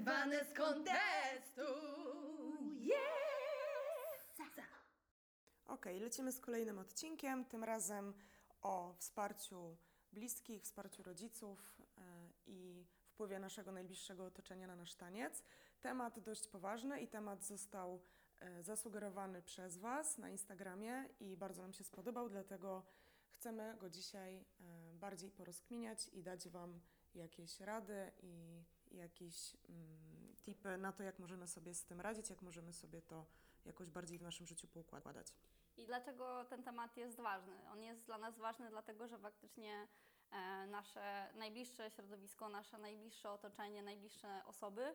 Wyrwane z kontestu. Yes! Okej, lecimy z kolejnym odcinkiem, tym razem o wsparciu bliskich, wsparciu rodziców e, i wpływie naszego najbliższego otoczenia na nasz taniec. Temat dość poważny i temat został e, zasugerowany przez Was na Instagramie i bardzo nam się spodobał, dlatego chcemy go dzisiaj e, bardziej porozkminiać i dać Wam jakieś rady i jakieś mm, tipy na to, jak możemy sobie z tym radzić, jak możemy sobie to jakoś bardziej w naszym życiu poukładać. I dlaczego ten temat jest ważny? On jest dla nas ważny, dlatego że faktycznie e, nasze najbliższe środowisko, nasze najbliższe otoczenie, najbliższe osoby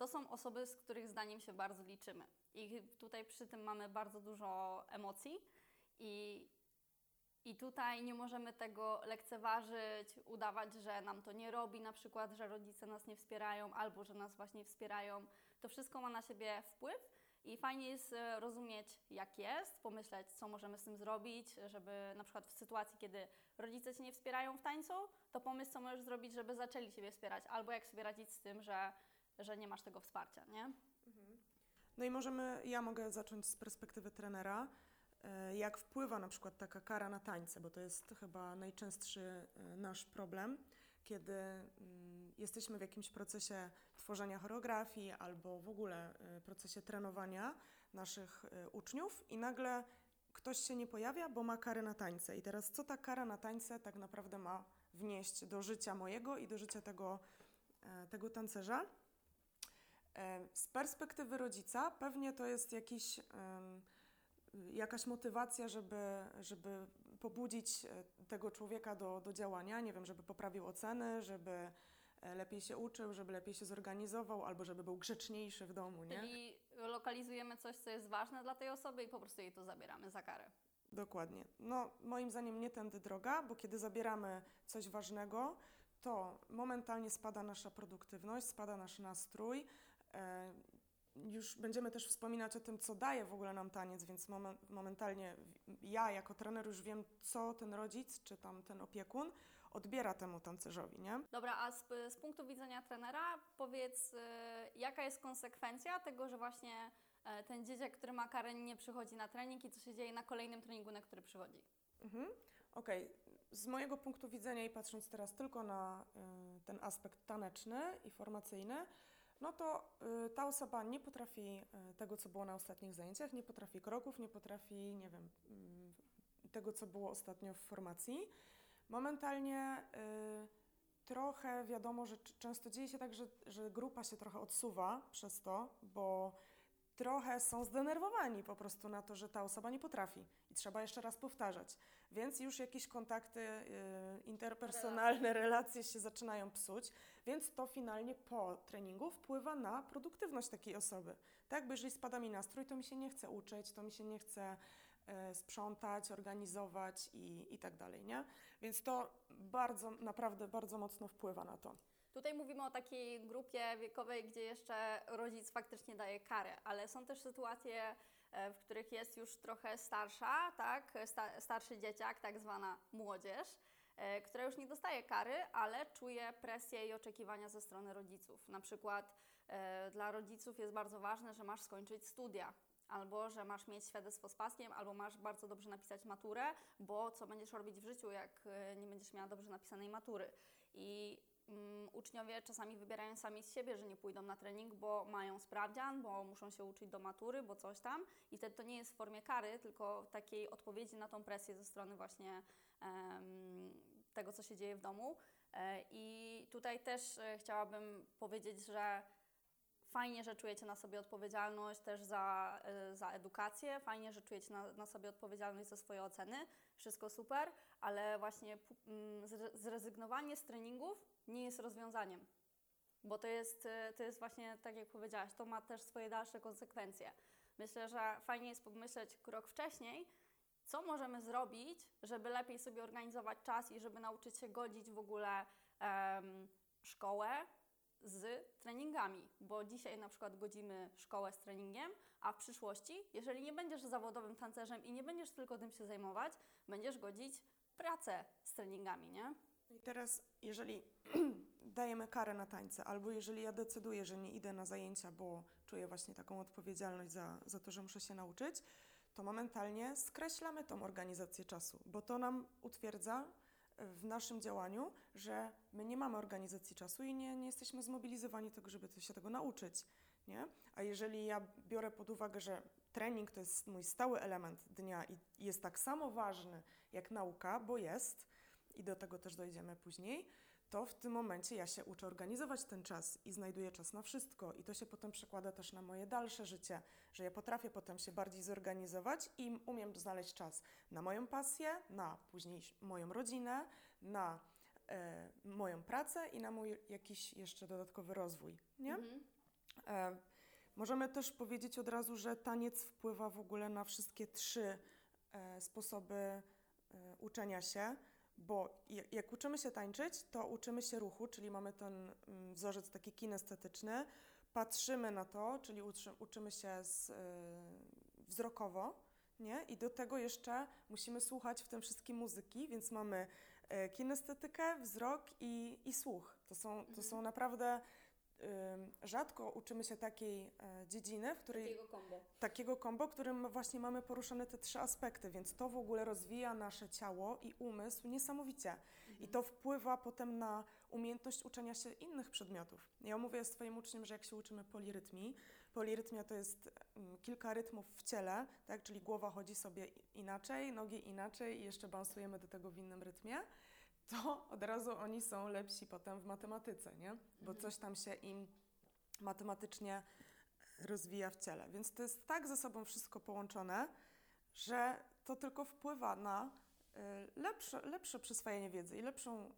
to są osoby, z których zdaniem się bardzo liczymy. I tutaj przy tym mamy bardzo dużo emocji i i tutaj nie możemy tego lekceważyć, udawać, że nam to nie robi, na przykład, że rodzice nas nie wspierają albo że nas właśnie wspierają. To wszystko ma na siebie wpływ i fajnie jest e, rozumieć, jak jest, pomyśleć, co możemy z tym zrobić, żeby na przykład w sytuacji, kiedy rodzice Cię nie wspierają w tańcu, to pomysł, co możesz zrobić, żeby zaczęli Ciebie wspierać, albo jak sobie radzić z tym, że, że nie masz tego wsparcia, nie? No i możemy, ja mogę zacząć z perspektywy trenera, jak wpływa na przykład taka kara na tańce, bo to jest chyba najczęstszy e, nasz problem, kiedy mm, jesteśmy w jakimś procesie tworzenia choreografii albo w ogóle e, procesie trenowania naszych e, uczniów i nagle ktoś się nie pojawia, bo ma karę na tańce. I teraz co ta kara na tańce tak naprawdę ma wnieść do życia mojego i do życia tego, e, tego tancerza? E, Z perspektywy rodzica pewnie to jest jakiś, jakaś motywacja, żeby, żeby pobudzić e, tego człowieka do, do działania, nie wiem, żeby poprawił oceny, żeby e, lepiej się uczył, żeby lepiej się zorganizował, albo żeby był grzeczniejszy w domu, nie? Czyli lokalizujemy coś, co jest ważne dla tej osoby i po prostu jej to zabieramy za karę. Dokładnie. No, moim zdaniem nie tędy droga, bo kiedy zabieramy coś ważnego, to momentalnie spada nasza produktywność, spada nasz nastrój. Już będziemy też wspominać o tym, co daje w ogóle nam taniec, więc momen- momentalnie ja jako trener już wiem, co ten rodzic czy tam ten opiekun odbiera temu tancerzowi, nie? Dobra, a z, z punktu widzenia trenera powiedz, y, jaka jest konsekwencja tego, że właśnie e, ten dzieciak, który ma karę, nie przychodzi na trening i co się dzieje na kolejnym treningu, na który przychodzi? Mhm. Okej, z mojego punktu widzenia i patrząc teraz tylko na y, ten aspekt taneczny i formacyjny, no to y, ta osoba nie potrafi y, tego, co było na ostatnich zajęciach, nie potrafi kroków, nie potrafi, nie wiem, mm, tego, co było ostatnio w formacji. Momentalnie y, trochę wiadomo, że często dzieje się tak, że, że grupa się trochę odsuwa przez to, bo trochę są zdenerwowani po prostu na to, że ta osoba nie potrafi trzeba jeszcze raz powtarzać. Więc już jakieś kontakty y, interpersonalne, relacje się zaczynają psuć, więc to finalnie po treningu wpływa na produktywność takiej osoby. Tak, bo jeżeli spada mi nastrój, to mi się nie chce uczyć, to mi się nie chce e, sprzątać, organizować i, i tak dalej, nie? Więc to bardzo, naprawdę bardzo mocno wpływa na to. Tutaj mówimy o takiej grupie wiekowej, gdzie jeszcze rodzic faktycznie daje karę, ale są też sytuacje, w których jest już trochę starsza, tak, sta, starszy dzieciak, tak zwana młodzież, e, która już nie dostaje kary, ale czuje presję i oczekiwania ze strony rodziców. Na przykład e, dla rodziców jest bardzo ważne, że masz skończyć studia. Albo że masz mieć świadectwo z paskiem, albo masz bardzo dobrze napisać maturę, bo co będziesz robić w życiu, jak e, nie będziesz miała dobrze napisanej matury. I uczniowie czasami wybierają sami z siebie, że nie pójdą na trening, bo mają sprawdzian, bo muszą się uczyć do matury, bo coś tam. I wtedy to nie jest w formie kary, tylko takiej odpowiedzi na tą presję ze strony właśnie em, tego, co się dzieje w domu. E, I tutaj też e, chciałabym powiedzieć, że Fajnie, że czujecie na sobie odpowiedzialność też za, y, za edukację, fajnie, że czujecie na, na sobie odpowiedzialność za swoje oceny, wszystko super, ale właśnie mm, zre- zrezygnowanie z treningów nie jest rozwiązaniem. Bo to jest, y, to jest właśnie, tak jak powiedziałaś, to ma też swoje dalsze konsekwencje. Myślę, że fajnie jest pomyśleć krok wcześniej, co możemy zrobić, żeby lepiej sobie organizować czas i żeby nauczyć się godzić w ogóle em, szkołę z treningami, bo dzisiaj na przykład godzimy szkołę z treningiem, a w przyszłości, jeżeli nie będziesz zawodowym tancerzem i nie będziesz tylko tym się zajmować, będziesz godzić pracę z treningami, nie? I teraz, jeżeli dajemy karę na tańce, albo jeżeli ja decyduję, że nie idę na zajęcia, bo czuję właśnie taką odpowiedzialność za, za to, że muszę się nauczyć, to momentalnie skreślamy tą organizację czasu, bo to nam utwierdza w naszym działaniu, że my nie mamy organizacji czasu i nie, nie jesteśmy zmobilizowani tego, żeby się tego nauczyć. Nie? A jeżeli ja biorę pod uwagę, że trening to jest mój stały element dnia i jest tak samo ważny jak nauka, bo jest, i do tego też dojdziemy później, to w tym momencie ja się uczę organizować ten czas i znajduję czas na wszystko. I to się potem przekłada też na moje dalsze życie, że ja potrafię potem się bardziej zorganizować i umiem znaleźć czas na moją pasję, na później moją rodzinę, na e, moją pracę i na mój jakiś jeszcze dodatkowy rozwój. Nie? Mhm. E, możemy też powiedzieć od razu, że taniec wpływa w ogóle na wszystkie trzy e, sposoby e, uczenia się, bo jak uczymy się tańczyć, to uczymy się ruchu, czyli mamy ten mm, wzorzec taki kinestetyczny, patrzymy na to, czyli uczy, uczymy się z, e, wzrokowo, nie? I do tego jeszcze musimy słuchać w tym wszystkim muzyki, więc mamy e, kinestetykę, wzrok i, i słuch. To są, to Mhm. są naprawdę rzadko uczymy się takiej e, dziedziny, w której Takiego kombo. takiego kombo, w którym właśnie mamy poruszone te trzy aspekty, więc to w ogóle rozwija nasze ciało i umysł niesamowicie. I to wpływa potem na umiejętność uczenia się innych przedmiotów. Ja mówię swoim uczniom, że jak się uczymy polirytmii, polirytmia to jest mm, kilka rytmów w ciele, tak? czyli głowa chodzi sobie inaczej, nogi inaczej i jeszcze balansujemy do tego w innym rytmie, to od razu oni są lepsi potem w matematyce, nie? Bo coś tam się im matematycznie rozwija w ciele. Więc to jest tak ze sobą wszystko połączone, że to tylko wpływa na y, lepsze, lepsze przyswajanie wiedzy i lepszą,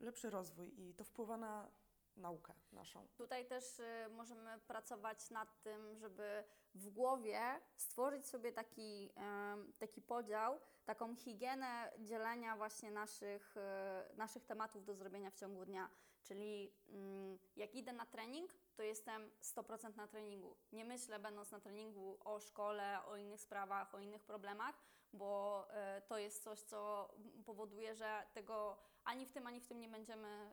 y, lepszy rozwój i to wpływa na naukę naszą. Tutaj też y, możemy pracować nad tym, żeby w głowie stworzyć sobie taki, taki podział, taką higienę dzielenia właśnie naszych, y, naszych tematów do zrobienia w ciągu dnia. Czyli mm, jak idę na trening, to jestem 100% na treningu. Nie myślę, będąc na treningu, o szkole, o innych sprawach, o innych problemach, bo y, to jest coś, co powoduje, że tego ani w tym, ani w tym nie będziemy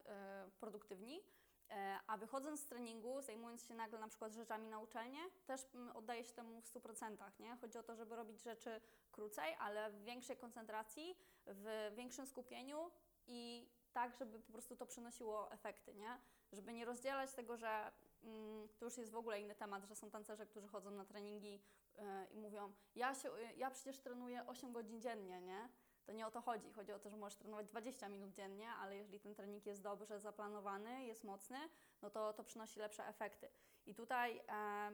produktywni. E, A wychodząc z treningu, zajmując się nagle na przykład rzeczami na uczelnię, też mm, oddaję się temu w 100%. Nie? Chodzi o to, żeby robić rzeczy krócej, ale w większej koncentracji, w większym skupieniu i tak, żeby po prostu to przynosiło efekty, nie? Żeby nie rozdzielać tego, że mm, to już jest w ogóle inny temat, że są tancerze, którzy chodzą na treningi e, i mówią, ja, się, ja przecież trenuję 8 godzin dziennie, nie? To nie o to chodzi. Chodzi o to, że możesz trenować 20 minut dziennie, ale jeżeli ten trening jest dobrze zaplanowany, jest mocny, no to to przynosi lepsze efekty. I tutaj e,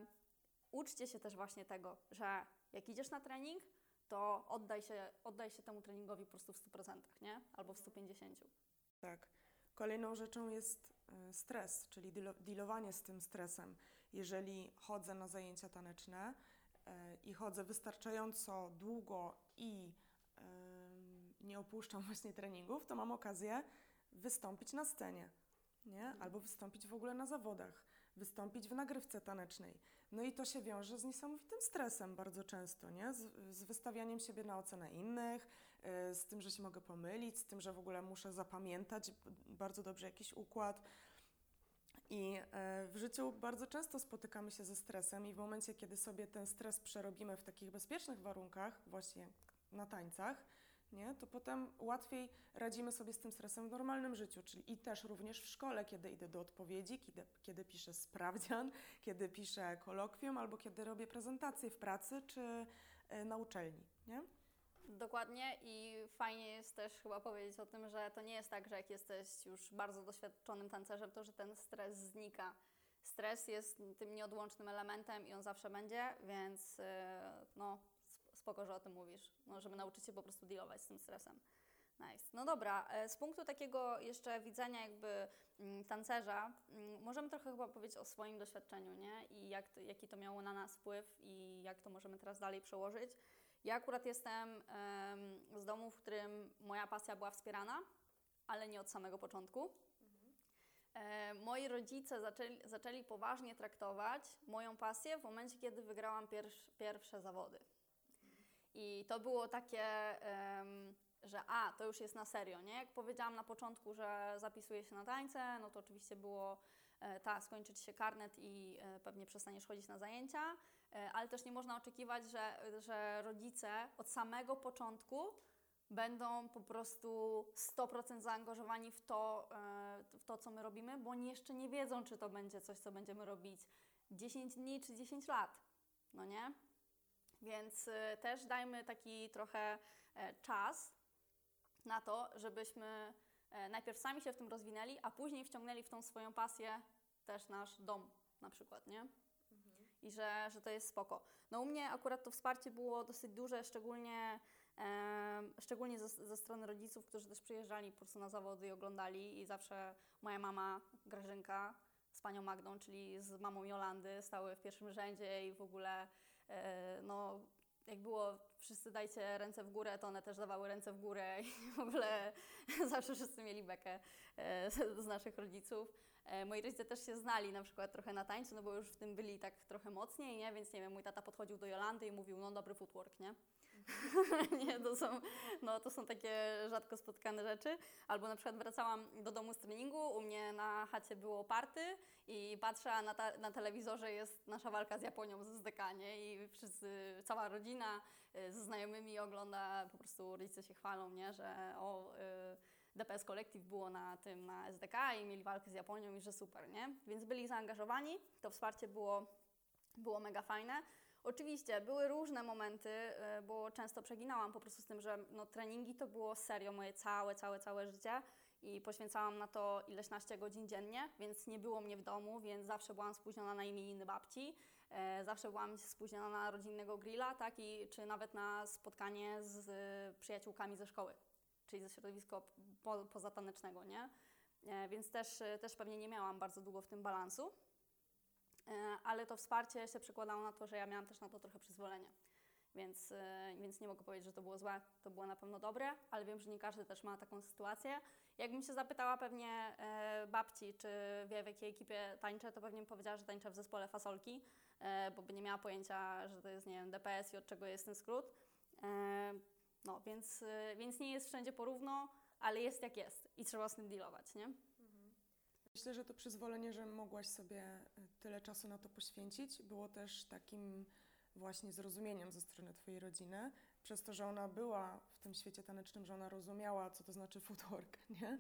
uczcie się też właśnie tego, że jak idziesz na trening, to oddaj się, oddaj się temu treningowi po prostu w 100%, nie? Albo w 150%. Tak. Kolejną rzeczą jest y, stres, czyli dealo- dealowanie z tym stresem. Jeżeli chodzę na zajęcia taneczne y, i chodzę wystarczająco długo i nie opuszczam właśnie treningów, to mam okazję wystąpić na scenie, nie? Albo wystąpić w ogóle na zawodach, wystąpić w nagrywce tanecznej. No i to się wiąże z niesamowitym stresem bardzo często, nie? Z, z wystawianiem siebie na ocenę innych, y, z tym, że się mogę pomylić, z tym, że w ogóle muszę zapamiętać bardzo dobrze jakiś układ. I e, w życiu bardzo często spotykamy się ze stresem, i w momencie, kiedy sobie ten stres przerobimy w takich bezpiecznych warunkach, właśnie na tańcach, nie, to potem łatwiej radzimy sobie z tym stresem w normalnym życiu, czyli i też również w szkole, kiedy idę do odpowiedzi, kiedy, kiedy piszę sprawdzian, kiedy piszę kolokwium, albo kiedy robię prezentację w pracy czy e, na uczelni. Nie? Dokładnie i fajnie jest też chyba powiedzieć o tym, że to nie jest tak, że jak jesteś już bardzo doświadczonym tancerzem, to że ten stres znika. Stres jest tym nieodłącznym elementem i on zawsze będzie, więc yy, no spoko, że o tym mówisz, no, żeby nauczyć się po prostu dealować z tym stresem. Nice. No dobra, e, z punktu takiego jeszcze widzenia jakby mm, tancerza, mm, możemy trochę chyba powiedzieć o swoim doświadczeniu, nie? I jak to, jaki to miało na nas wpływ i jak to możemy teraz dalej przełożyć. Ja akurat jestem em, z domu, w którym moja pasja była wspierana, ale nie od samego początku. E, moi rodzice zaczęli, zaczęli poważnie traktować moją pasję w momencie, kiedy wygrałam pierwsz, pierwsze zawody. I to było takie że a, to już jest na serio, nie? Jak powiedziałam na początku, że zapisuję się na tańce, no to oczywiście było e, ta, skończyć się karnet i e, pewnie przestaniesz chodzić na zajęcia, e, ale też nie można oczekiwać, że, że rodzice od samego początku będą po prostu 100% zaangażowani w to, w to, co my robimy, bo oni jeszcze nie wiedzą, czy to będzie coś, co będziemy robić 10 dni czy 10 lat, no nie? Więc e, też dajmy taki trochę e, czas na to, żebyśmy e, najpierw sami się w tym rozwinęli, a później wciągnęli w tą swoją pasję też nasz dom na przykład, nie? I że, że to jest spoko. No u mnie akurat to wsparcie było dosyć duże, szczególnie, em, szczególnie ze, ze strony rodziców, którzy też przyjeżdżali po prostu na zawody i oglądali i zawsze moja mama Grażynka z panią Magdą, czyli z mamą Jolandy stały w pierwszym rzędzie i w ogóle e, no jak było wszyscy dajcie ręce w górę, to one też dawały ręce w górę i w ogóle zawsze wszyscy mieli bekę e, z z naszych rodziców. E, Moi rodzice też się znali na przykład trochę na tańcu, no bo już w tym byli tak trochę mocniej, nie? Więc nie wiem, mój tata podchodził do Jolandy i mówił, no dobry footwork, nie? nie, to są, no, to są takie rzadko spotkane rzeczy. Albo na przykład wracałam do domu z treningu, u mnie na chacie było party i patrzę, na, ta, na telewizorze jest nasza walka z Japonią z SDK, nie? I wszyscy, cała rodzina y, ze znajomymi ogląda, po prostu rodzice się chwalą, nie? Że o... Y, DPS Collective było na tym, na SDK i mieli walkę z Japonią i że super, nie? Więc byli zaangażowani, to wsparcie było, było mega fajne. Oczywiście były różne momenty, y, bo często przeginałam po prostu z tym, że no, treningi to było serio moje całe, całe, całe życie i poświęcałam na to ileś naście godzin dziennie, więc nie było mnie w domu, więc zawsze byłam spóźniona na imieniny babci, e, zawsze byłam spóźniona na rodzinnego grilla, tak, i, czy nawet na spotkanie z y, przyjaciółkami ze szkoły, czyli ze środowiska po, pozatanecznego, nie? E, więc też, e, też pewnie nie miałam bardzo długo w tym balansu. E, ale to wsparcie się przekładało na to, że ja miałam też na to trochę przyzwolenie. Więc, e, więc nie mogę powiedzieć, że to było złe, to było na pewno dobre, ale wiem, że nie każdy też ma taką sytuację. Jakbym się zapytała pewnie e, babci, czy wie w jakiej ekipie tańczę, to pewnie bym powiedziała, że tańczę w zespole Fasolki, bo by nie miała pojęcia, że to jest, nie wiem, DPS i od czego jest ten skrót. No, więc, więc nie jest wszędzie porówno, ale jest jak jest i trzeba z tym dealować, nie? Myślę, że to przyzwolenie, że mogłaś sobie y, tyle czasu na to poświęcić, było też takim właśnie zrozumieniem ze strony Twojej rodziny, przez to, że ona była w tym świecie tanecznym, że ona rozumiała, co to znaczy footwork, nie?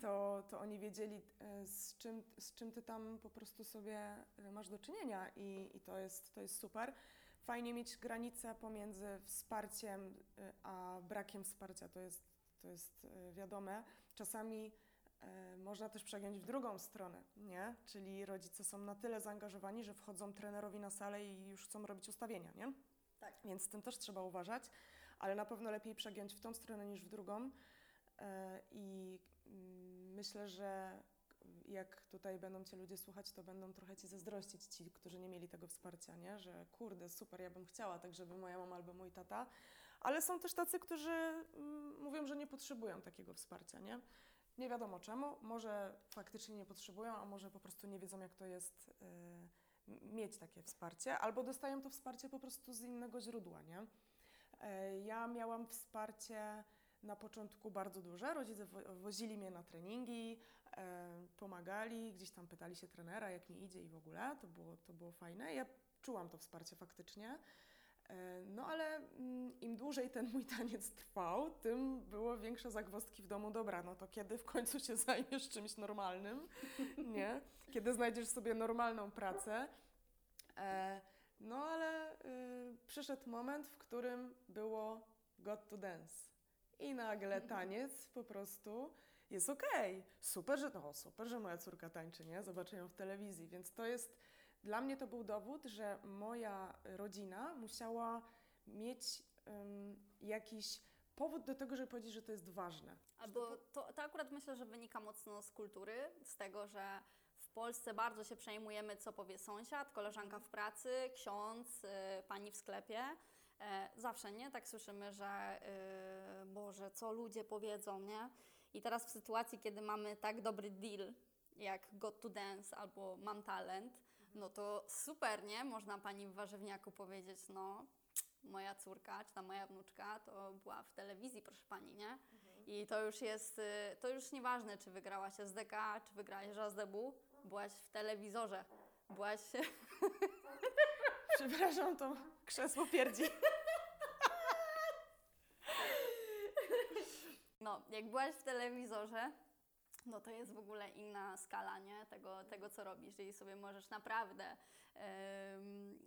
To, to oni wiedzieli, y, z czym, z czym Ty tam po prostu sobie y, masz do czynienia i, i to, jest, to jest super. Fajnie mieć granicę pomiędzy wsparciem a brakiem wsparcia, to jest, to jest wiadome. Czasami E, można też przegiąć w drugą stronę, nie? Czyli rodzice są na tyle zaangażowani, że wchodzą trenerowi na salę i już chcą robić ustawienia, nie? Tak. Więc z tym też trzeba uważać, ale na pewno lepiej przegiąć w tą stronę niż w drugą. E, I mm, myślę, że jak tutaj będą Cię ludzie słuchać, to będą trochę Ci zazdrościć ci, którzy nie mieli tego wsparcia, nie? Że kurde, super, ja bym chciała, tak żeby moja mama albo mój tata. Ale są też tacy, którzy mm, mówią, że nie potrzebują takiego wsparcia, nie? Nie wiadomo czemu, może faktycznie nie potrzebują, a może po prostu nie wiedzą, jak to jest y, mieć takie wsparcie, albo dostają to wsparcie po prostu z innego źródła, nie? E, Ja miałam wsparcie na początku bardzo duże. Rodzice wo- wozili mnie na treningi, e, pomagali, gdzieś tam pytali się trenera, jak mi idzie i w ogóle. To było, to było fajne. Ja czułam to wsparcie faktycznie. E, No ale mm, im dłużej ten mój taniec trwał, tym było większe zagwozdki w domu. Dobra, no to kiedy w końcu się zajmiesz czymś normalnym, nie? Kiedy znajdziesz sobie normalną pracę. E, No ale y, przyszedł moment, w którym było got to dance. I nagle taniec po prostu jest okej. Super, że no, super, że moja córka tańczy, nie? Zobaczę ją w telewizji, więc to jest dla mnie to był dowód, że moja rodzina musiała mieć ym, jakiś powód do tego, żeby powiedzieć, że to jest ważne. Albo to, to akurat myślę, że wynika mocno z kultury, z tego, że w Polsce bardzo się przejmujemy, co powie sąsiad, koleżanka w pracy, ksiądz, y, pani w sklepie. E, zawsze, nie? Tak słyszymy, że y, Boże, co ludzie powiedzą, nie? I teraz w sytuacji, kiedy mamy tak dobry deal, jak Got to Dance albo Mam Talent, no to super, nie? Można pani w warzywniaku powiedzieć, no moja córka, czy tam moja wnuczka, to była w telewizji, proszę pani, nie? I to już jest, y, to już nieważne, czy wygrałaś SDK, czy wygrałaś Żazdebu, byłaś w telewizorze, byłaś... Przepraszam, to krzesło pierdzi. No, jak byłaś w telewizorze, no to jest w ogóle inna skala, nie? Tego, tego co robisz. Jeżeli sobie możesz naprawdę em,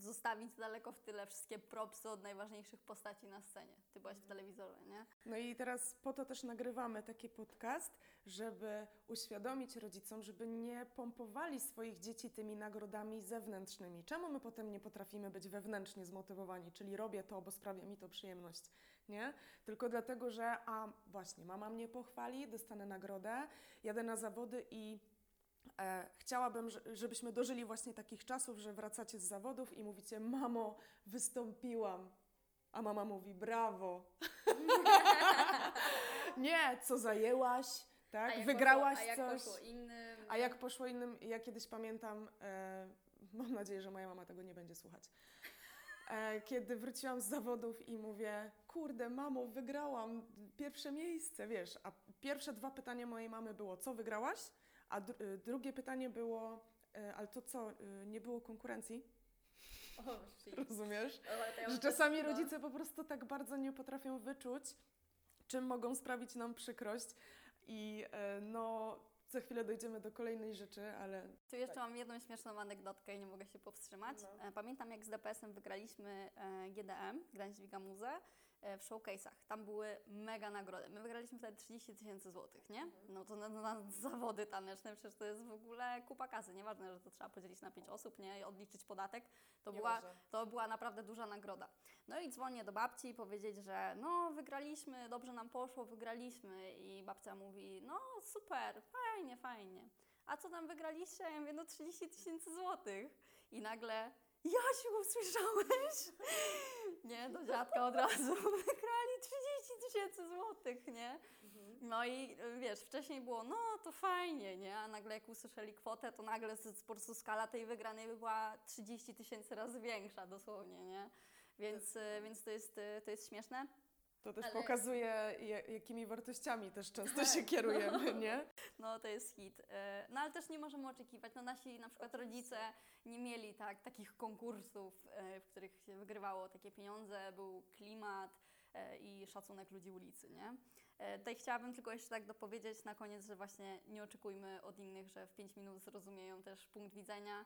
zostawić daleko w tyle wszystkie propsy od najważniejszych postaci na scenie. Ty byłaś w telewizorze, nie? No i teraz po to też nagrywamy taki podcast, żeby uświadomić rodzicom, żeby nie pompowali swoich dzieci tymi nagrodami zewnętrznymi. Czemu my potem nie potrafimy być wewnętrznie zmotywowani, czyli robię to, bo sprawia mi to przyjemność, nie? Tylko dlatego, że a właśnie, mama mnie pochwali, dostanę nagrodę, jadę na zawody i e, chciałabym, że- żebyśmy dożyli właśnie takich czasów, że wracacie z zawodów i mówicie, mamo, wystąpiłam. A mama mówi, brawo. Nie, co zajęłaś, tak? Wygrałaś a jak coś. poszło innym? A jak poszło innym, ja kiedyś pamiętam, e, mam nadzieję, że moja mama tego nie będzie słuchać. E, kiedy wróciłam z zawodów i mówię, kurde, mamo, wygrałam pierwsze miejsce, wiesz. A pierwsze dwa pytania mojej mamy było, co wygrałaś? A dru- y, drugie pytanie było, e, ale to co, nie było konkurencji? O, shit. Rozumiesz? Ja Że czasami rodzice po prostu tak bardzo nie potrafią wyczuć, czym mogą sprawić nam przykrość. I e, no, za chwilę dojdziemy do kolejnej rzeczy, ale Tu jeszcze mam jedną śmieszną anegdotkę i nie mogę się powstrzymać. No. E, Pamiętam, jak z DPS-em wygraliśmy e, GDM, Gdańsk Giga Muze, e, w showcase'ach. Tam były mega nagrody. My wygraliśmy wtedy 30 tysięcy złotych, nie? No to na, na zawody taneczne przecież to jest w ogóle kupa kasy. Nieważne, że to trzeba podzielić na 5 osób, nie? I odliczyć podatek. To była, to była naprawdę duża nagroda. No i dzwonię do babci powiedzieć, że no wygraliśmy, dobrze nam poszło, wygraliśmy. I babcia mówi, no super, fajnie, fajnie. A co tam wygraliście? Ja mówię, no 30 tysięcy złotych. I nagle, Jasiu, usłyszałeś? Nie, do dziadka od razu. Wygrali 30 tysięcy złotych, nie? No i wiesz, wcześniej było, no to fajnie, nie? A nagle jak usłyszeli kwotę, to nagle po prostu skala tej wygranej by była 30 tysięcy razy większa dosłownie, nie? Więc, y, więc to, jest, to jest śmieszne. To też Ale- pokazuje, ja- jakimi wartościami też często się kierujemy, nie? No to jest hit. E, No ale też nie możemy oczekiwać. No nasi na przykład rodzice nie mieli tak, takich konkursów, e, w których się wygrywało takie pieniądze, był klimat e, i szacunek ludzi ulicy, nie? Tutaj chciałabym tylko jeszcze tak dopowiedzieć na koniec, że właśnie nie oczekujmy od innych, że w 5 minut zrozumieją też punkt widzenia,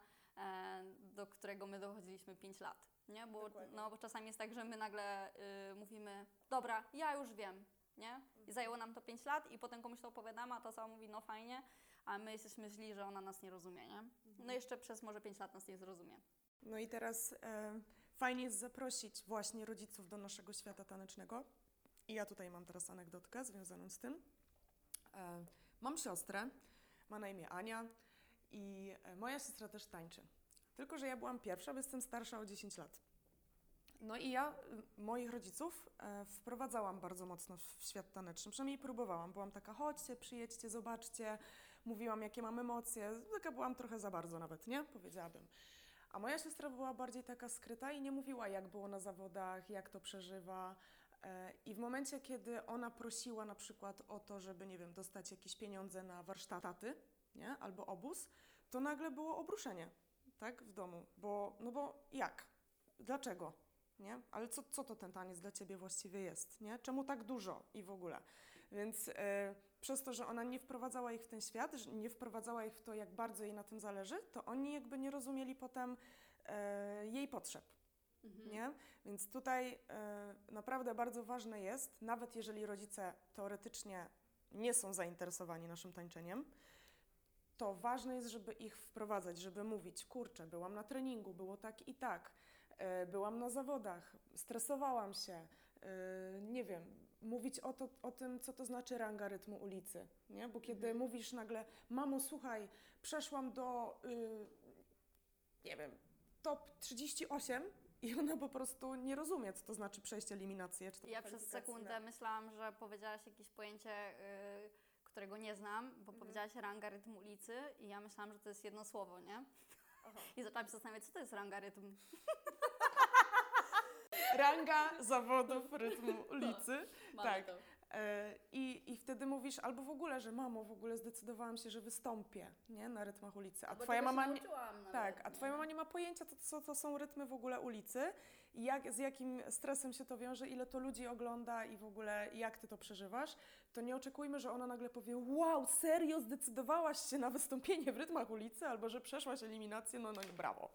do którego my dochodziliśmy 5 lat, nie? Bo, Dokładnie. no, bo czasami jest tak, że my nagle y, mówimy, dobra, ja już wiem, nie? I zajęło nam to 5 lat i potem komuś to opowiadamy, a ta osoba mówi, no fajnie, a my jesteśmy źli, że ona nas nie rozumie, nie? No jeszcze przez może 5 lat nas nie zrozumie. No i teraz e, fajnie jest zaprosić właśnie rodziców do naszego świata tanecznego. I ja tutaj mam teraz anegdotkę związaną z tym. E, mam siostrę, ma na imię Ania i e, moja siostra też tańczy. Tylko, że ja byłam pierwsza, bo jestem starsza o 10 lat. No i ja y, moich rodziców e, wprowadzałam bardzo mocno w świat taneczny, przynajmniej próbowałam. Byłam taka, chodźcie, przyjedźcie, zobaczcie. Mówiłam, jakie mam emocje. Taka byłam trochę za bardzo nawet, nie? Powiedziałabym. A moja siostra była bardziej taka skryta i nie mówiła, jak było na zawodach, jak to przeżywa. E, I w momencie, kiedy ona prosiła na przykład o to, żeby, nie wiem, dostać jakieś pieniądze na warsztaty, nie? Albo obóz, to nagle było obruszenie, tak? W domu. Bo, no bo jak? Dlaczego? Nie? Ale co, co to ten taniec dla ciebie właściwie jest? Nie? Czemu tak dużo i w ogóle? Więc e, przez to, że ona nie wprowadzała ich w ten świat, nie wprowadzała ich w to, jak bardzo jej na tym zależy, to oni jakby nie rozumieli potem e, jej potrzeb. Nie? Więc tutaj e, naprawdę bardzo ważne jest, nawet jeżeli rodzice teoretycznie nie są zainteresowani naszym tańczeniem, to ważne jest, żeby ich wprowadzać, żeby mówić, kurczę, byłam na treningu, było tak i tak, e, byłam na zawodach, stresowałam się, e, nie wiem, mówić o, to, o tym, co to znaczy ranga rytmu ulicy, nie? Bo kiedy Mhm. mówisz nagle, mamo, słuchaj, przeszłam do, y, nie wiem, top 38 i ona po prostu nie rozumie, co to znaczy przejść eliminację. Czy Ja przez sekundę myślałam, że powiedziałaś jakieś pojęcie, y, którego nie znam, bo powiedziałaś ranga rytm ulicy i ja myślałam, że to jest jedno słowo, nie? I zaczęłam się zastanawiać, co to jest ranga rytm. ranga zawodów rytmu ulicy. Mamy tak. to. E, I, I wtedy mówisz albo w ogóle, że mamo, w ogóle zdecydowałam się, że wystąpię nie? na rytmach ulicy, a Bo twoja mama nie, tak, a twoja mama nie ma pojęcia, to, co to są rytmy w ogóle ulicy jak, z jakim stresem się to wiąże, ile to ludzi ogląda i w ogóle jak ty to przeżywasz, to nie oczekujmy, że ona nagle powie wow, serio zdecydowałaś się na wystąpienie w rytmach ulicy albo że przeszłaś eliminację, no, no brawo.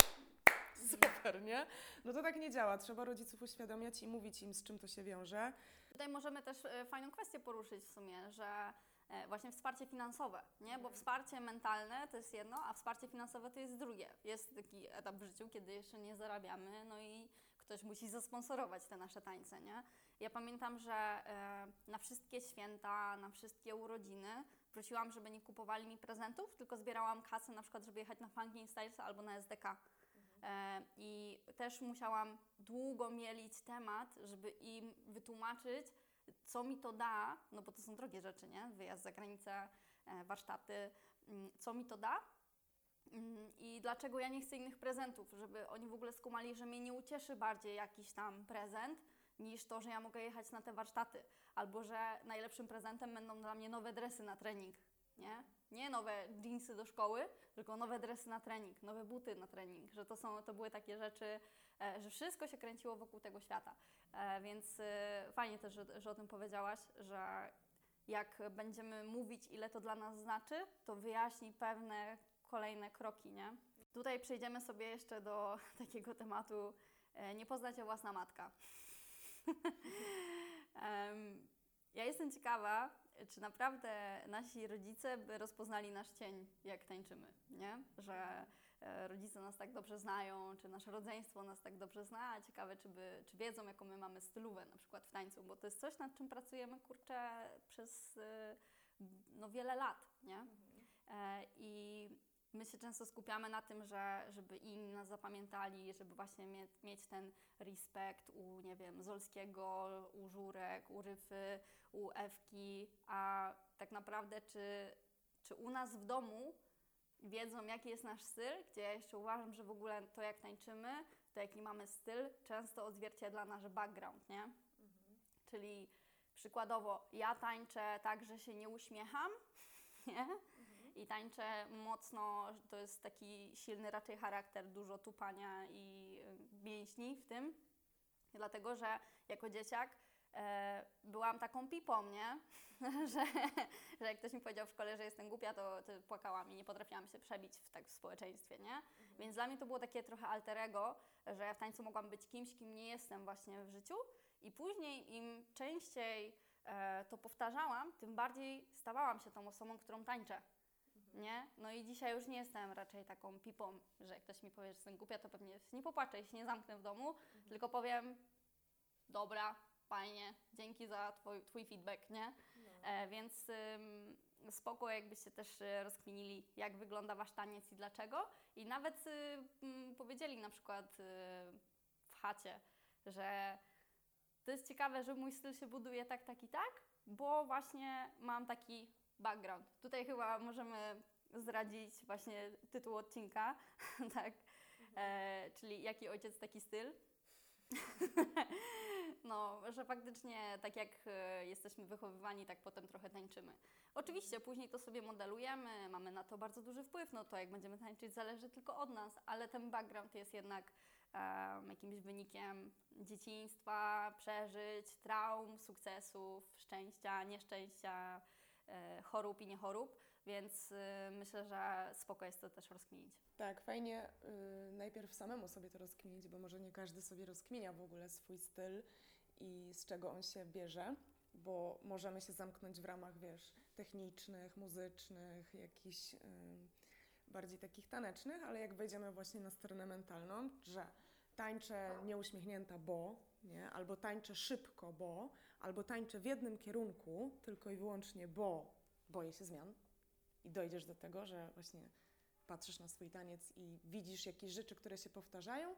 Super, nie? No to tak nie działa. Trzeba rodziców uświadamiać i mówić im, z czym to się wiąże. Tutaj możemy też e, fajną kwestię poruszyć w sumie, że e, właśnie wsparcie finansowe, nie? Bo wsparcie mentalne to jest jedno, a wsparcie finansowe to jest drugie. Jest taki etap w życiu, kiedy jeszcze nie zarabiamy, no i ktoś musi zasponsorować te nasze tańce, nie? Ja pamiętam, że e, na wszystkie święta, na wszystkie urodziny prosiłam, żeby nie kupowali mi prezentów, tylko zbierałam kasę na przykład, żeby jechać na Funkin Styles albo na SDK. E, I też musiałam długo mielić temat, żeby im wytłumaczyć, co mi to da, no bo to są drogie rzeczy, nie? Wyjazd za granicę, e, warsztaty, mm, co mi to da i dlaczego ja nie chcę innych prezentów, żeby oni w ogóle skumali, że mnie nie ucieszy bardziej jakiś tam prezent, niż to, że ja mogę jechać na te warsztaty, albo że najlepszym prezentem będą dla mnie nowe dresy na trening, nie? Nie nowe jeansy do szkoły, tylko nowe dresy na trening, nowe buty na trening, że to, są, to były takie rzeczy, e, że wszystko się kręciło wokół tego świata. E, więc e, fajnie też, że, że o tym powiedziałaś, że jak będziemy mówić, ile to dla nas znaczy, to wyjaśni pewne kolejne kroki, nie? Tutaj przejdziemy sobie jeszcze do takiego tematu e, nie poznać się własna matka. Ja jestem ciekawa, czy naprawdę nasi rodzice by rozpoznali nasz cień, jak tańczymy, nie? Że e, rodzice nas tak dobrze znają, czy nasze rodzeństwo nas tak dobrze zna. Ciekawe, czy, by, czy wiedzą, jaką my mamy stylówę na przykład w tańcu, bo to jest coś, nad czym pracujemy, kurczę, przez e, no, wiele lat, nie? E, I my się często skupiamy na tym, że żeby inni nas zapamiętali, żeby właśnie mieć, mieć ten respekt u, nie wiem, Zolskiego, u Żurek, u Ryfy, u Ewki, a tak naprawdę czy, czy u nas w domu wiedzą, jaki jest nasz styl, gdzie ja jeszcze uważam, że w ogóle to, jak tańczymy, to jaki mamy styl, często odzwierciedla nasz background, nie? Czyli przykładowo, ja tańczę tak, że się nie uśmiecham, nie? I tańczę mocno, to jest taki silny raczej charakter, dużo tupania i y, mięśni w tym. Dlatego, że jako dzieciak e, byłam taką pipą, nie? że, że jak ktoś mi powiedział w szkole, że jestem głupia, to, to płakałam i nie potrafiłam się przebić w, tak w społeczeństwie, nie? Więc dla mnie to było takie trochę alterego, że ja w tańcu mogłam być kimś, kim nie jestem właśnie w życiu. I później im częściej e, to powtarzałam, tym bardziej stawałam się tą osobą, którą tańczę. Nie? No i dzisiaj już nie jestem raczej taką pipą, że jak ktoś mi powie, że jestem głupia, to pewnie nie popłaczę i się nie zamknę w domu, tylko powiem, dobra, fajnie, dzięki za twój, twój feedback, nie? E, więc ym, spoko, jakbyście też y, rozkminili, jak wygląda wasz taniec i dlaczego. I nawet y, powiedzieli na przykład y, w chacie, że to jest ciekawe, że mój styl się buduje tak, tak i tak, bo właśnie mam taki background. Tutaj chyba możemy zdradzić właśnie tytuł odcinka, tak? E, czyli jaki ojciec, taki styl. no, że faktycznie tak jak e, jesteśmy wychowywani, tak potem trochę tańczymy. Oczywiście później to sobie modelujemy, mamy na to bardzo duży wpływ, no to jak będziemy tańczyć zależy tylko od nas, ale ten background jest jednak em, jakimś wynikiem dzieciństwa, przeżyć, traum, sukcesów, szczęścia, nieszczęścia, chorób i niechorób, więc y, myślę, że spoko jest to też rozkminić. Tak, fajnie y, najpierw samemu sobie to rozkminić, bo może nie każdy sobie rozkminia w ogóle swój styl i z czego on się bierze, bo możemy się zamknąć w ramach, wiesz, technicznych, muzycznych, jakichś y, bardziej takich tanecznych, ale jak wejdziemy właśnie na stronę mentalną, że tańczę nieuśmiechnięta, bo, nie? albo tańczę szybko, bo, albo tańczę w jednym kierunku, tylko i wyłącznie, bo boję się zmian i dojdziesz do tego, że właśnie patrzysz na swój taniec i widzisz jakieś rzeczy, które się powtarzają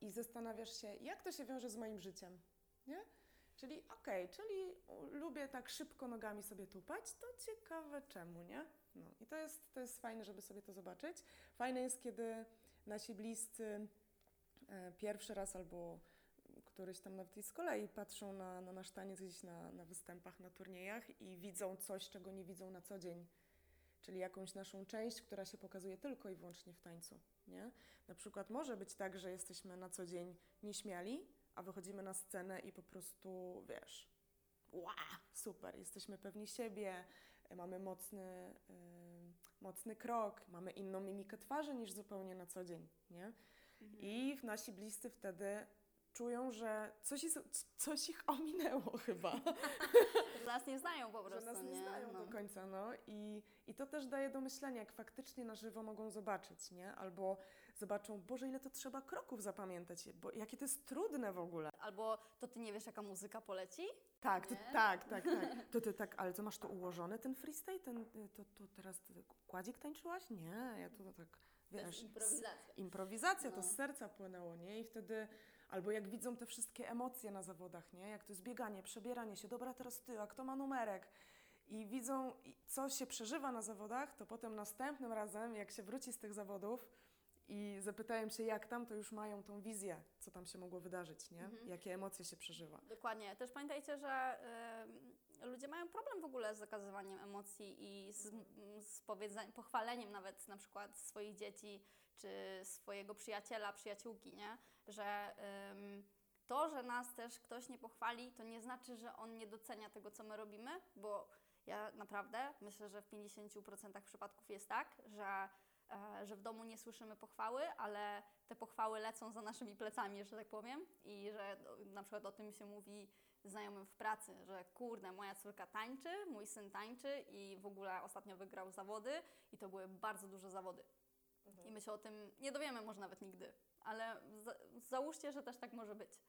i zastanawiasz się, jak to się wiąże z moim życiem, nie? Czyli okej, czyli lubię tak szybko nogami sobie tupać, to ciekawe czemu, nie? No i to jest, to jest fajne, żeby sobie to zobaczyć. Fajne jest, kiedy nasi bliscy e, pierwszy raz albo któryś tam nawet i z kolei patrzą na, na nasz taniec gdzieś na, na występach, na turniejach i widzą coś, czego nie widzą na co dzień. Czyli jakąś naszą część, która się pokazuje tylko i wyłącznie w tańcu. Nie? Na przykład może być tak, że jesteśmy na co dzień nieśmiali, a wychodzimy na scenę i po prostu, wiesz, wow, super, jesteśmy pewni siebie, mamy mocny, y, mocny krok, mamy inną mimikę twarzy niż zupełnie na co dzień, nie? I nasi bliscy wtedy czują, że coś, is- coś ich ominęło chyba, Że nas nie znają po że prostu, nas nie, nie? znają No. do końca, no. I, I to też daje do myślenia, jak faktycznie na żywo mogą zobaczyć, nie? Albo zobaczą, Boże, ile to trzeba kroków zapamiętać, bo jakie to jest trudne w ogóle. Albo to ty nie wiesz, jaka muzyka poleci? Tak, to, tak, tak, tak. To ty tak, ale to masz to ułożone, ten freestyle? Ten, to, to teraz ty kładzik tańczyłaś? Nie, ja to tak, To wiesz... improwizacja. improwizacja, to No. z serca płynęło, nie? I wtedy, albo jak widzą te wszystkie emocje na zawodach, nie? Jak to jest bieganie, przebieranie się, dobra, teraz ty, a kto ma numerek? I widzą, co się przeżywa na zawodach, to potem następnym razem, jak się wróci z tych zawodów i zapytają się, jak tam, to już mają tą wizję, co tam się mogło wydarzyć, nie? Mhm. Jakie emocje się przeżywa. Dokładnie. Też pamiętajcie, że y, ludzie mają problem w ogóle z zakazywaniem emocji i z, z pochwaleniem nawet na przykład swoich dzieci czy swojego przyjaciela, przyjaciółki, nie? Że ym, to, że nas też ktoś nie pochwali, to nie znaczy, że on nie docenia tego, co my robimy, bo ja naprawdę myślę, że w 50% przypadków jest tak, że e, że w domu nie słyszymy pochwały, ale te pochwały lecą za naszymi plecami, że tak powiem, i że o, na przykład o tym się mówi znajomym w pracy, że kurde, moja córka tańczy, mój syn tańczy i w ogóle ostatnio wygrał zawody i to były bardzo duże zawody. I my się o tym nie dowiemy może nawet nigdy, ale za, załóżcie, że też tak może być.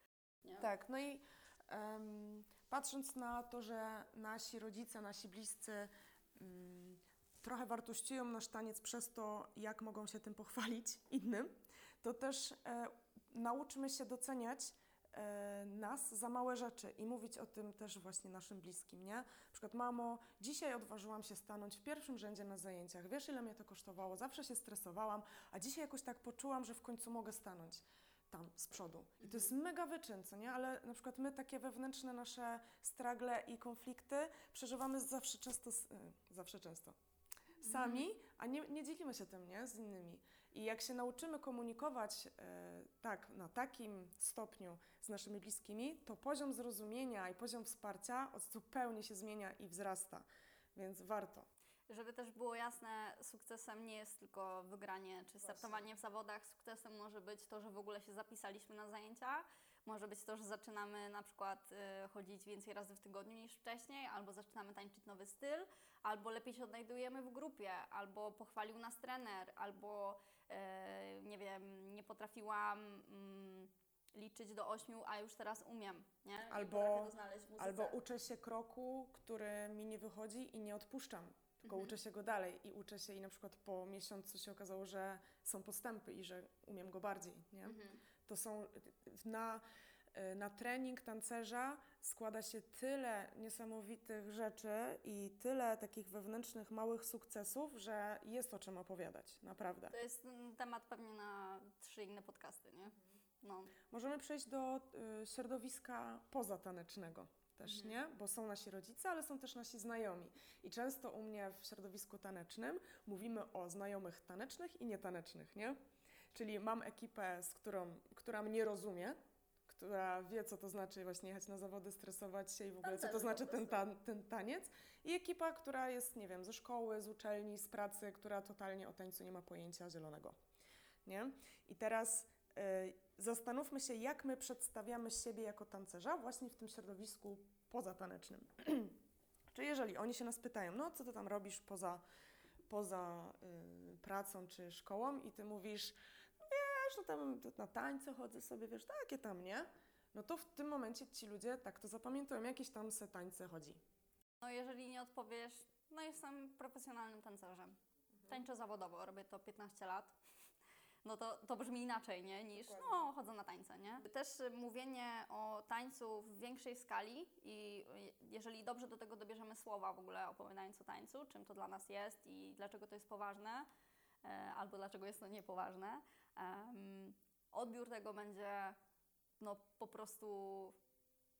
Nie? Tak, no i em, patrząc na to, że nasi rodzice, nasi bliscy mm, trochę wartościują nasz taniec przez to, jak mogą się tym pochwalić innym, to też e, nauczmy się doceniać nas za małe rzeczy i mówić o tym też właśnie naszym bliskim, nie? Na przykład, mamo, dzisiaj odważyłam się stanąć w pierwszym rzędzie na zajęciach. Wiesz, ile mnie to kosztowało? Zawsze się stresowałam, a dzisiaj jakoś tak poczułam, że w końcu mogę stanąć tam z przodu. I to jest mega wyczyn, co nie? Ale na przykład my takie wewnętrzne nasze stragle i konflikty przeżywamy zawsze często, y, zawsze często sami, a nie, nie dzielimy się tym, nie? Z innymi. I jak się nauczymy komunikować e, tak, na takim stopniu z naszymi bliskimi, to poziom zrozumienia i poziom wsparcia zupełnie się zmienia i wzrasta. Więc warto. Żeby też było jasne, sukcesem nie jest tylko wygranie czy startowanie w zawodach. Sukcesem może być to, że w ogóle się zapisaliśmy na zajęcia. Może być to, że zaczynamy na przykład y, chodzić więcej razy w tygodniu niż wcześniej, albo zaczynamy tańczyć nowy styl, albo lepiej się odnajdujemy w grupie, albo pochwalił nas trener, albo nie wiem, nie potrafiłam mm, liczyć do ośmiu, a już teraz umiem. Nie? I Albo- potrafię to znaleźć w muzyce. Albo uczę się kroku, który mi nie wychodzi i nie odpuszczam, tylko Mhm. uczę się go dalej i uczę się i na przykład po miesiącu się okazało, że są postępy i że umiem go bardziej, nie? Mhm. To są na, na trening tancerza składa się tyle niesamowitych rzeczy i tyle takich wewnętrznych małych sukcesów, że jest o czym opowiadać, naprawdę. To jest mm, temat pewnie na trzy inne podcasty, nie? No. Możemy przejść do y, środowiska pozatanecznego też, Mhm. nie? Bo są nasi rodzice, ale są też nasi znajomi. I często u mnie w środowisku tanecznym mówimy o znajomych tanecznych i nietanecznych, nie? Czyli mam ekipę, z którą, która mnie rozumie, która wie, co to znaczy właśnie jechać na zawody, stresować się i w ogóle, co to Tancerzy znaczy ten, tan- ten taniec. I ekipa, która jest, nie wiem, ze szkoły, z uczelni, z pracy, która totalnie o tańcu nie ma pojęcia zielonego, nie? I teraz y, zastanówmy się, jak my przedstawiamy siebie jako tancerza właśnie w tym środowisku pozatanecznym. Czy jeżeli oni się nas pytają, no co ty tam robisz poza, poza y, pracą czy szkołą i ty mówisz, wiesz, no tam na tańce chodzę sobie, wiesz, takie tam, nie? No to w tym momencie ci ludzie tak to zapamiętują, jakieś tam se tańce chodzi. no jeżeli nie odpowiesz, no jestem profesjonalnym tancerzem. Tańczę zawodowo, robię to 15 lat. No to, to brzmi inaczej, nie? Niż no, chodzę na tańce, nie? Też y, mówienie o tańcu w większej skali i y, jeżeli dobrze do tego dobierzemy słowa w ogóle opowiadając o tańcu, czym to dla nas jest i dlaczego to jest poważne, albo dlaczego jest to niepoważne, odbiór tego będzie no po prostu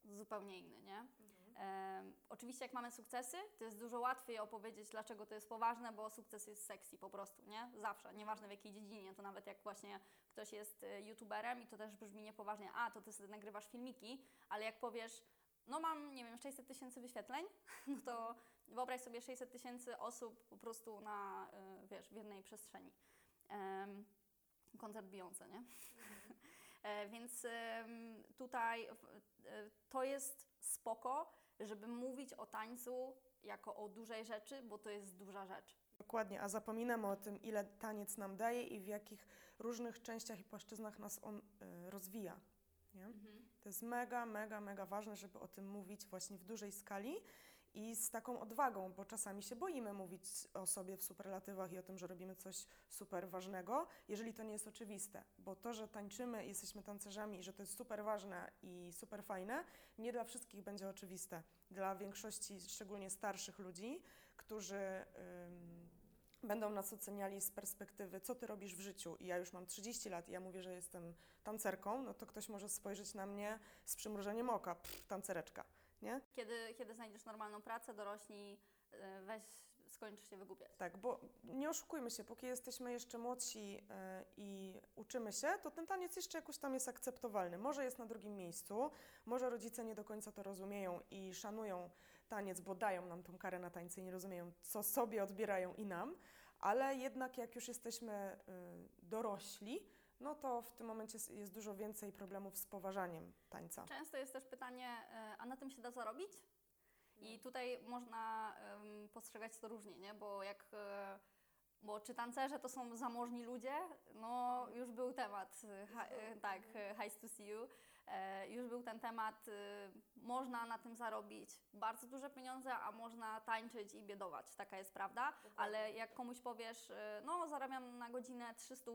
zupełnie inny, nie? Em, oczywiście jak mamy sukcesy, to jest dużo łatwiej opowiedzieć, dlaczego to jest poważne, bo sukces jest sexy po prostu, nie? Zawsze, nieważne w jakiej dziedzinie, to nawet jak właśnie ktoś jest y, youtuberem i to też brzmi niepoważnie, a to ty sobie nagrywasz filmiki, ale jak powiesz, no mam, nie wiem, 600 tysięcy wyświetleń, no to wyobraź sobie 600 tysięcy osób po prostu na, y, wiesz, w jednej przestrzeni. Koncert Beyoncé, nie? E, Więc tutaj e, to jest spoko, żeby mówić o tańcu jako o dużej rzeczy, bo to jest duża rzecz. Dokładnie, a zapominamy o tym, ile taniec nam daje i w jakich różnych częściach i płaszczyznach nas on y, rozwija. Nie? To jest mega, mega, mega ważne, żeby o tym mówić właśnie w dużej skali i z taką odwagą, bo czasami się boimy mówić o sobie w superlatywach i o tym, że robimy coś super ważnego, jeżeli to nie jest oczywiste. Bo to, że tańczymy jesteśmy tancerzami i że to jest super ważne i super fajne, nie dla wszystkich będzie oczywiste. Dla większości, szczególnie starszych ludzi, którzy ym, będą nas oceniali z perspektywy, co ty robisz w życiu. I ja już mam 30 lat i ja mówię, że jestem tancerką, no to ktoś może spojrzeć na mnie z przymrużeniem oka, pff, tancereczka, nie? Kiedy, kiedy znajdziesz normalną pracę, dorośnij, e, weź, skończysz się wygłupiać. Tak, bo nie oszukujmy się, póki jesteśmy jeszcze młodsi e, i uczymy się, to ten taniec jeszcze jakoś tam jest akceptowalny. Może jest na drugim miejscu, może rodzice nie do końca to rozumieją i szanują taniec, bo dają nam tą karę na tańce i nie rozumieją, co sobie odbierają i nam, ale jednak jak już jesteśmy y, dorośli, no to w tym momencie jest- dużo więcej problemów z poważaniem tańca. Często jest też pytanie, e, a na tym się da zarobić? I tutaj można postrzegać to różnie, nie? Bo jak, e, bo czy tancerze to są zamożni ludzie? No już był temat, e, ha, tak, e, Highs to See You. Już był ten temat, można na tym zarobić bardzo duże pieniądze, a można tańczyć i biedować, taka jest prawda. Ale jak komuś powiesz, no zarabiam na godzinę 300,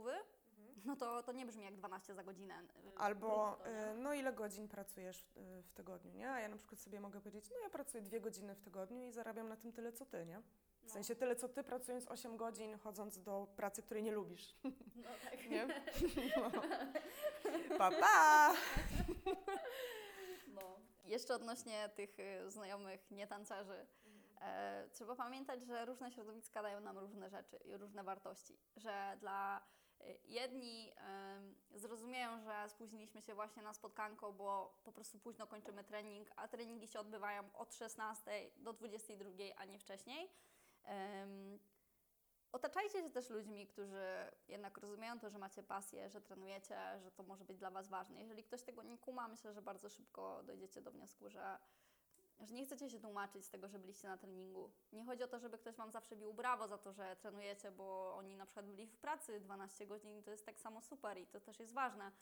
no to, to nie brzmi jak 12 za godzinę. e, Albo brutto, y, no ile godzin pracujesz w, y, w tygodniu, nie? A ja na przykład sobie mogę powiedzieć, no ja pracuję dwie godziny w tygodniu i zarabiam na tym tyle co ty, nie? W No. sensie tyle co ty pracując 8 godzin, chodząc do pracy, której nie lubisz, No tak. nie? No. Pa, pa! No. Jeszcze odnośnie tych y, znajomych nietancerzy. E, trzeba pamiętać, że różne środowiska dają nam różne rzeczy i różne wartości. Że dla y, jedni zrozumieją, że spóźniliśmy się właśnie na spotkanko, bo po prostu późno kończymy trening, a treningi się odbywają od 16 do 22, a nie wcześniej. Otaczajcie się też ludźmi, którzy jednak rozumieją to, że macie pasję, że trenujecie, że to może być dla Was ważne. Jeżeli ktoś tego nie kuma, myślę, że bardzo szybko dojdziecie do wniosku, że, że nie chcecie się tłumaczyć z tego, że byliście na treningu. Nie chodzi o to, żeby ktoś Wam zawsze bił brawo za to, że trenujecie, bo oni na przykład byli w pracy 12 godzin, to jest tak samo super i to też jest ważne.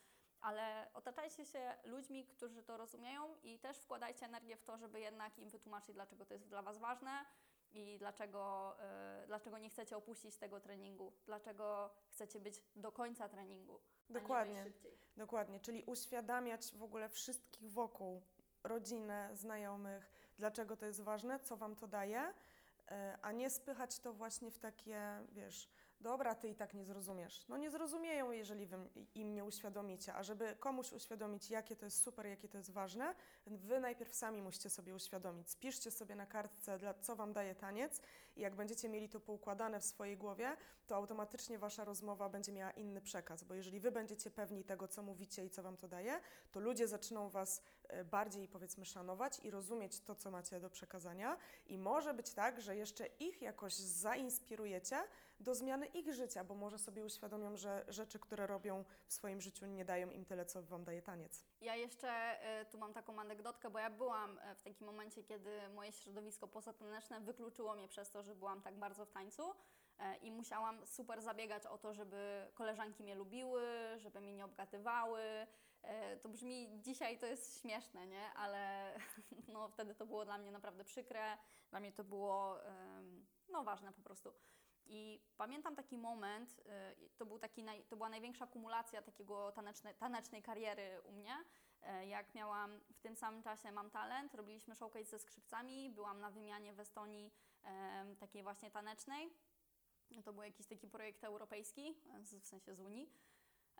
Ale otaczajcie się ludźmi, którzy to rozumieją i też wkładajcie energię w to, żeby jednak im wytłumaczyć, dlaczego to jest dla Was ważne i dlaczego, y, dlaczego nie chcecie opuścić tego treningu, dlaczego chcecie być do końca treningu. Dokładnie. Dokładnie, czyli uświadamiać w ogóle wszystkich wokół, rodzinę, znajomych, dlaczego to jest ważne, co wam to daje, e, a nie spychać to właśnie w takie, wiesz, dobra, ty i tak nie zrozumiesz. No nie zrozumieją, jeżeli wy im nie uświadomicie, a żeby komuś uświadomić, jakie to jest super, jakie to jest ważne, wy najpierw sami musicie sobie uświadomić. Spiszcie sobie na kartce, co wam daje taniec i jak będziecie mieli to poukładane w swojej głowie, to automatycznie wasza rozmowa będzie miała inny przekaz, bo jeżeli wy będziecie pewni tego, co mówicie i co wam to daje, to ludzie zaczną was bardziej, powiedzmy, szanować i rozumieć to, co macie do przekazania i może być tak, że jeszcze ich jakoś zainspirujecie do zmiany ich życia, bo może sobie uświadomią, że rzeczy, które robią w swoim życiu nie dają im tyle, co wam daje taniec. Ja jeszcze y, tu mam taką anegdotkę, bo ja byłam y, w takim momencie, kiedy moje środowisko pozataneczne wykluczyło mnie przez to, że byłam tak bardzo w tańcu i musiałam super zabiegać o to, żeby koleżanki mnie lubiły, żeby mnie nie obgadywały. Y, To brzmi, dzisiaj to jest śmieszne, nie? Ale no, wtedy to było dla mnie naprawdę przykre, dla mnie to było no, ważne po prostu. I pamiętam taki moment, y, to, był taki to była największa kumulacja takiego taneczne, tanecznej kariery u mnie. E, Jak miałam w tym samym czasie Mam Talent, robiliśmy showcase ze skrzypcami, byłam na wymianie w Estonii takiej właśnie tanecznej. To był jakiś taki projekt europejski, e, w sensie z Unii.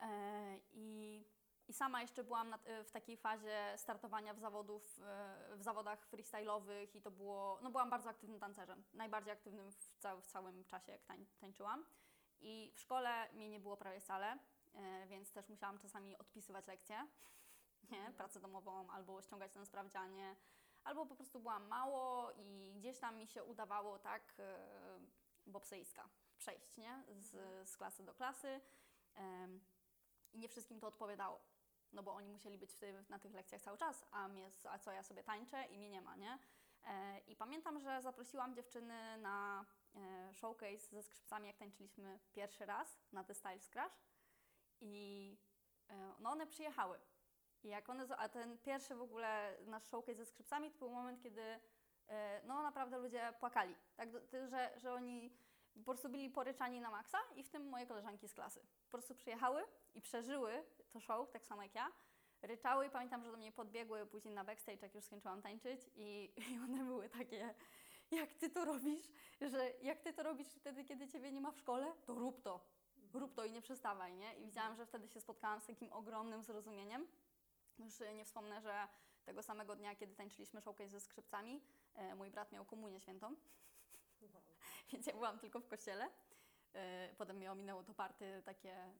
E, I I sama jeszcze byłam na, w takiej fazie startowania w, zawodów, e, w zawodach freestyle'owych i to było, no byłam bardzo aktywnym tancerzem, najbardziej aktywnym w, ca w całym czasie, jak tań tańczyłam. I w szkole mnie nie było prawie wcale, e, więc też musiałam czasami odpisywać lekcje, nie, pracę domową, albo ściągać na sprawdzianie, albo po prostu byłam mało i gdzieś tam mi się udawało tak e, bobsejska przejść, nie, z, z klasy do klasy. I nie wszystkim to odpowiadało no bo oni musieli być na tych lekcjach cały czas, a, mnie, a co ja sobie tańczę i mnie nie ma, nie? E, I pamiętam, że zaprosiłam dziewczyny na e, showcase ze skrzypcami, jak tańczyliśmy pierwszy raz na The Styles Crash i e, no one przyjechały. I jak one, a ten pierwszy w ogóle nasz showcase ze skrzypcami to był moment, kiedy no naprawdę ludzie płakali, tak, że, że oni po prostu byli poryczani na maksa i w tym moje koleżanki z klasy. Po prostu przyjechały i przeżyły to show, tak samo jak ja. Ryczały i pamiętam, że do mnie podbiegły później na backstage, jak już skończyłam tańczyć i, i one były takie, jak ty to robisz, że jak ty to robisz wtedy, kiedy ciebie nie ma w szkole, to rób to, rób to i nie przestawaj, nie? I widziałam, że wtedy się spotkałam z takim ogromnym zrozumieniem. Już e, nie wspomnę, że tego samego dnia, kiedy tańczyliśmy showcase ze skrzypcami, e, mój brat miał komunię świętą, ja byłam tylko w kościele. E, Potem mnie ominęło to party, takie e,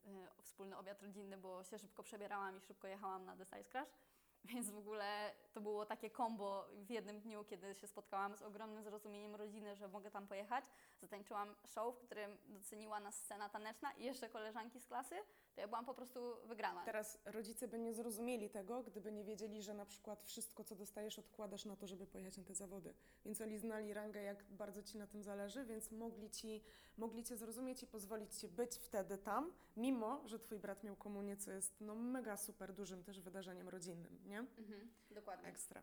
wspólny obiad rodzinny, bo się szybko przebierałam i szybko jechałam na The Size Crash. Więc w ogóle to było takie kombo w jednym dniu, kiedy się spotkałam z ogromnym zrozumieniem rodziny, że mogę tam pojechać. Zatańczyłam show, w którym doceniła nas scena taneczna i jeszcze koleżanki z klasy, to ja byłam po prostu wygrana. Teraz rodzice by nie zrozumieli tego, gdyby nie wiedzieli, że na przykład wszystko, co dostajesz, odkładasz na to, żeby pojechać na te zawody. Więc oni znali rangę, jak bardzo ci na tym zależy, więc mogli ci, mogli cię zrozumieć i pozwolić ci być wtedy tam, mimo że twój brat miał komunię, co jest no mega super dużym też wydarzeniem rodzinnym, nie? Mhm, dokładnie. Ekstra.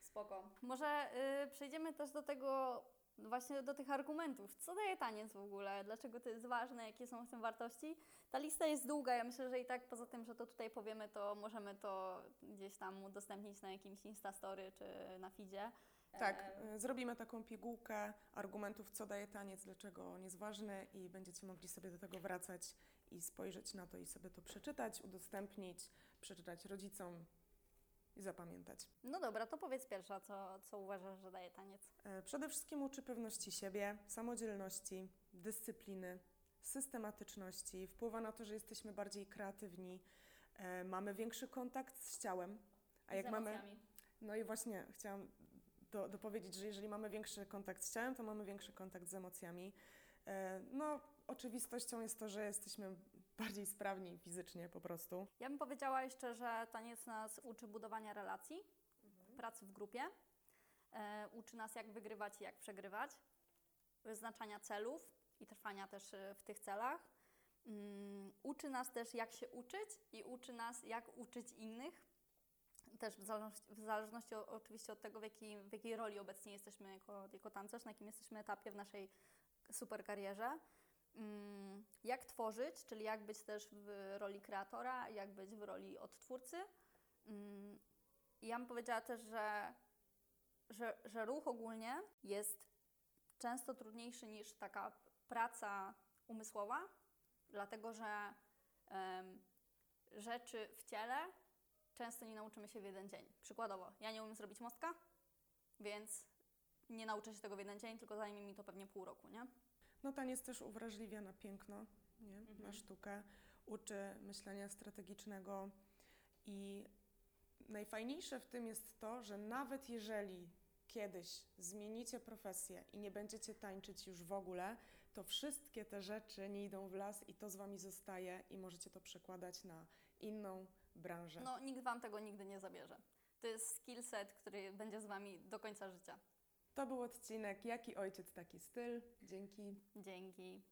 Spoko. Może y, przejdziemy też do tego, właśnie do tych argumentów. Co daje taniec w ogóle? Dlaczego to jest ważne? Jakie są w tym wartości? Ta lista jest długa. Ja myślę, że i tak poza tym, że to tutaj powiemy, to możemy to gdzieś tam udostępnić na jakimś Instastory czy na feedzie. Tak, E, y, zrobimy taką pigułkę argumentów, co daje taniec, dlaczego on jest ważny i będziecie mogli sobie do tego wracać i spojrzeć na to i sobie to przeczytać, udostępnić, przeczytać rodzicom i zapamiętać. No dobra, to powiedz pierwsza, co, co uważasz, że daje taniec. E, Przede wszystkim uczy pewności siebie, samodzielności, dyscypliny, systematyczności, wpływa na to, że jesteśmy bardziej kreatywni, e, mamy większy kontakt z ciałem, a jak mamy. No i właśnie chciałam do, dopowiedzieć, że jeżeli mamy większy kontakt z ciałem, to mamy większy kontakt z emocjami. E, No, oczywistością jest to, że jesteśmy bardziej sprawni fizycznie po prostu. Ja bym powiedziała jeszcze, że taniec nas uczy budowania relacji, pracy w grupie, e, uczy nas jak wygrywać i jak przegrywać, wyznaczania celów i trwania też e, w tych celach. Mm, uczy nas też jak się uczyć i uczy nas jak uczyć innych. Też w zależności, w zależności oczywiście od tego, w jakiej, w jakiej roli obecnie jesteśmy jako, jako tancerz, na jakim jesteśmy etapie w naszej super karierze. Mm, jak tworzyć, czyli jak być też w roli kreatora, jak być w roli odtwórcy. Mm, ja bym powiedziała też, że, że, że ruch ogólnie jest często trudniejszy niż taka praca umysłowa, dlatego że em, rzeczy w ciele często nie nauczymy się w jeden dzień. Przykładowo, ja nie umiem zrobić mostka, więc nie nauczę się tego w jeden dzień, tylko zajmie mi to pewnie pół roku, nie? No taniec też uwrażliwia na piękno, nie? na Mhm. sztukę, uczy myślenia strategicznego i najfajniejsze w tym jest to, że nawet jeżeli kiedyś zmienicie profesję i nie będziecie tańczyć już w ogóle, to wszystkie te rzeczy nie idą w las i to z wami zostaje i możecie to przekładać na inną branżę. No, nikt Wam tego nigdy nie zabierze. To jest skill set, który będzie z Wami do końca życia. To był odcinek Jaki ojciec, taki styl. Dzięki. Dzięki.